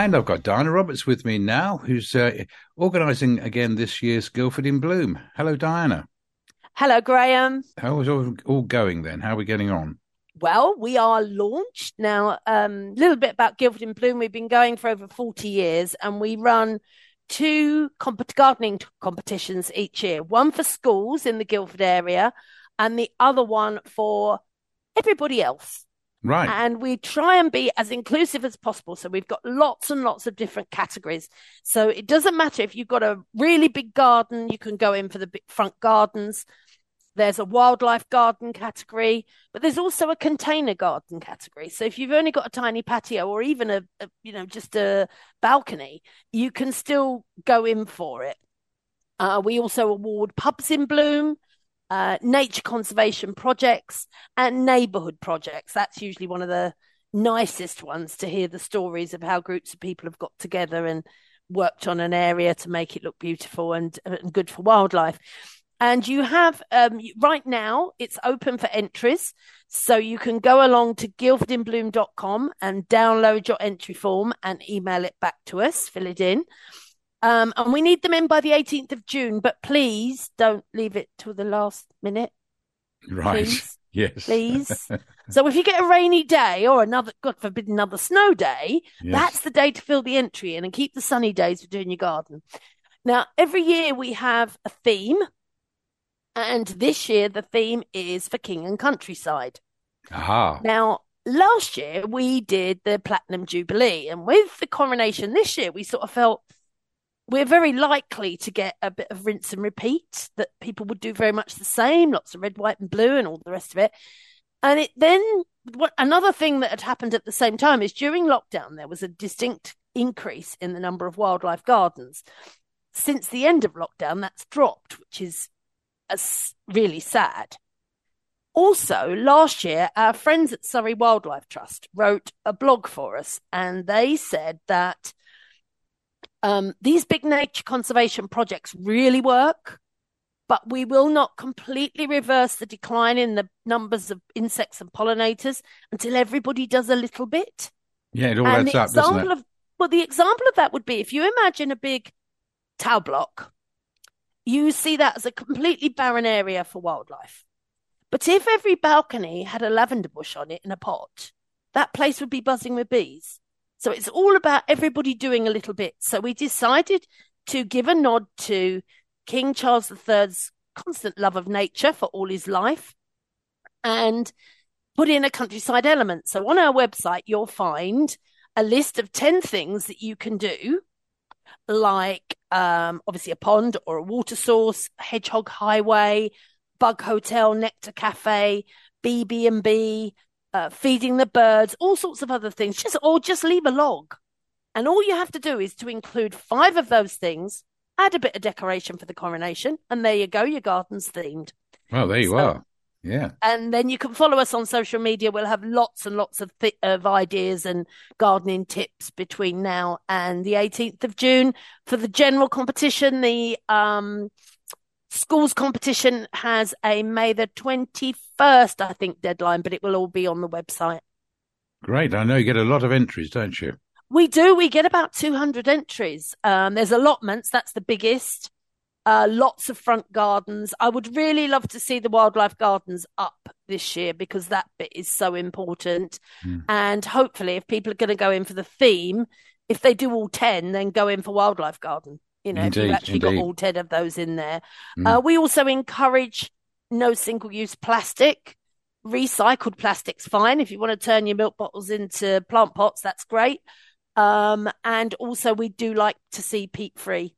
And I've got Diana Roberts with me now, who's uh, organising again this year's Guildford in Bloom. Hello, Diana. Hello, Graham. How is all, all going then? How are we getting on? Well, we are launched now. A um, little bit about Guildford in Bloom. We've been going for over 40 years and we run two comp- gardening competitions each year one for schools in the Guildford area and the other one for everybody else. Right. And we try and be as inclusive as possible. So we've got lots and lots of different categories. So it doesn't matter if you've got a really big garden, you can go in for the big front gardens. There's a wildlife garden category, but there's also a container garden category. So if you've only got a tiny patio or even a, a you know, just a balcony, you can still go in for it. Uh, we also award pubs in bloom uh, nature conservation projects and neighbourhood projects. That's usually one of the nicest ones to hear the stories of how groups of people have got together and worked on an area to make it look beautiful and, and good for wildlife. And you have, um, right now, it's open for entries. So you can go along to guildfordinbloom.com and download your entry form and email it back to us, fill it in. Um, and we need them in by the 18th of June, but please don't leave it till the last minute. Right. Please. Yes. Please. so if you get a rainy day or another, God forbid, another snow day, Yes. that's the day to fill the entry in and keep the sunny days for doing your garden. Now, every year we have a theme. And this year, the theme is for King and Countryside. Aha. Now, last year we did the Platinum Jubilee, and with the coronation this year, we sort of felt we're very likely to get a bit of rinse and repeat, that people would do very much the same, lots of red, white, and blue, and all the rest of it. And it then, what another thing that had happened at the same time is during lockdown, there was a distinct increase in the number of wildlife gardens. Since the end of lockdown, that's dropped, which is really sad. Also, last year, our friends at Surrey Wildlife Trust wrote a blog for us, and they said that um, these big nature conservation projects really work, but we will not completely reverse the decline in the numbers of insects and pollinators until everybody does a little bit. Yeah, it all and adds up, doesn't it? of well, the example of that would be if you imagine a big tower block, you see that as a completely barren area for wildlife. But if every balcony had a lavender bush on it in a pot, that place would be buzzing with bees. So it's all about everybody doing a little bit. So we decided to give a nod to King Charles III's constant love of nature for all his life and put in a countryside element. So on our website, you'll find a list of 10 things that you can do, like um, obviously a pond or a water source, hedgehog highway, bug hotel, nectar cafe, BB&B, uh, feeding the birds, all sorts of other things. Just or just leave a log, and all you have to do is to include five of those things. Add a bit of decoration for the coronation, and there you go. Your garden's themed. Well, there you So- are. Yeah. And then you can follow us on social media. We'll have lots and lots of th- of ideas and gardening tips between now and the 18th of June for the general competition. The um, schools competition has a May the 21st, I think, deadline, but it will all be on the website. Great. I know you get a lot of entries, don't you? We do. We get about 200 entries. Um, there's allotments. That's the biggest. Uh, lots of front gardens. I would really love to see the wildlife gardens up this year because that bit is so important. Mm. And hopefully, if people are going to go in for the theme, if they do all 10, then go in for wildlife garden. You know, if you've actually got all 10 of those in there. Mm. Uh, we also encourage no single use plastic. Recycled plastic's fine. If you want to turn your milk bottles into plant pots, that's great. Um, and also we do like to see peat free.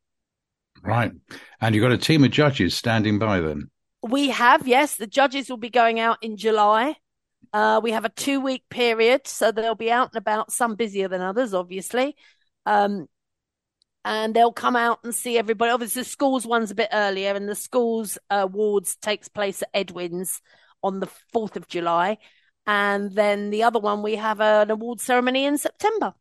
Right. And you've got a team of judges standing by then. We have, yes, the judges will be going out in July. Uh, we have a two week period, so they'll be out and about, some busier than others, obviously. Um, and they'll come out and see everybody. Obviously, the schools one's a bit earlier, and the schools awards takes place at Edwin's on the 4th of July. And then the other one, we have an award ceremony in September.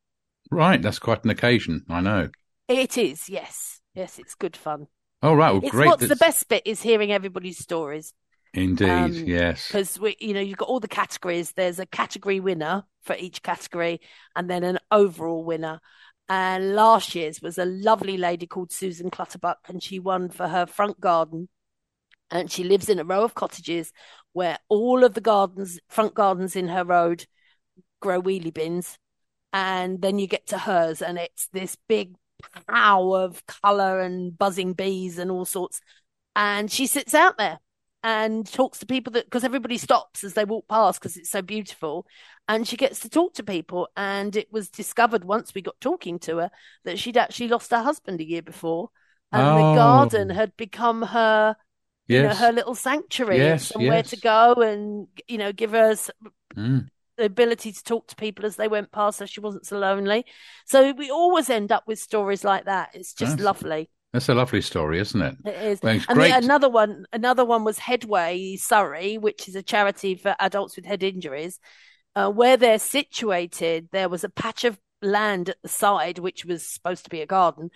Right. That's quite an occasion. I know. It is, yes. Yes, it's good fun. Oh, right. Well, It's great. what's the best bit is hearing everybody's stories. Indeed. um, yes. because we, you know, you've got all the categories. There's a category winner for each category, and then an overall winner. And last year's was a lovely lady called Susan Clutterbuck, and she won for her front garden. And she lives in a row of cottages where all of the gardens, front gardens in her road, grow wheelie bins. And then you get to hers, and it's this big pow of colour and buzzing bees and all sorts. And she sits out there and talks to people that because everybody stops as they walk past because it's so beautiful and she gets to talk to people and it was discovered once we got talking to her that she'd actually lost her husband a year before and Oh. the garden had become her you know her little sanctuary Yes, somewhere yes. to go and you know give her s- Mm. the ability to talk to people as they went past so she wasn't so lonely so we always end up with stories like that it's just lovely That's a lovely story, isn't it? it is. Well, and the, another one, another one was Headway Surrey, which is a charity for adults with head injuries. Uh, where they're situated, there was a patch of land at the side which was supposed to be a garden,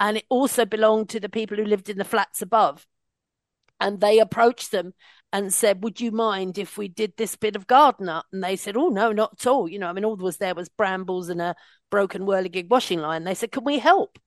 and it also belonged to the people who lived in the flats above. And they approached them and said, "Would you mind if we did this bit of garden up?" And they said, "Oh no, not at all. You know, I mean, all there was there was brambles and a broken whirligig washing line." They said, "Can we help?"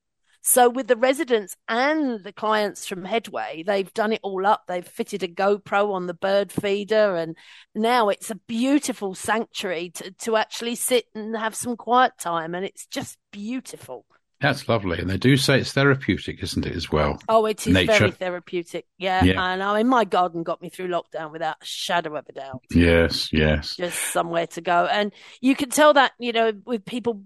So with the residents and the clients from Headway, they've done it all up. They've fitted a GoPro on the bird feeder, and now it's a beautiful sanctuary to, to actually sit and have some quiet time, and it's just beautiful. That's lovely. And they do say it's therapeutic, isn't it, as well? Oh, it is Nature. very therapeutic. Yeah. Yeah. And I mean, my garden got me through lockdown without a shadow of a doubt. Yes, yes. Just somewhere to go. And you can tell that, you know, with people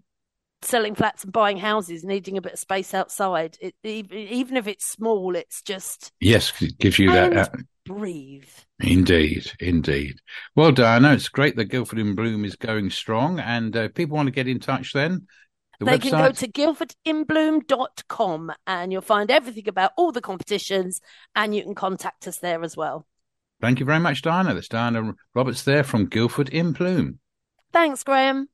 selling flats and buying houses, needing a bit of space outside, it, even, if it's small, it's just Yes, it gives you that. Uh, breathe. indeed, indeed. Well, Diana, it's great that Guildford in Bloom is going strong. And uh, people want to get in touch then? The they website? can go to guildfordinbloom.com and you'll find everything about all the competitions and you can contact us there as well. Thank you very much, Diana. That's Diana Roberts there from Guildford in Bloom. Thanks, Graham.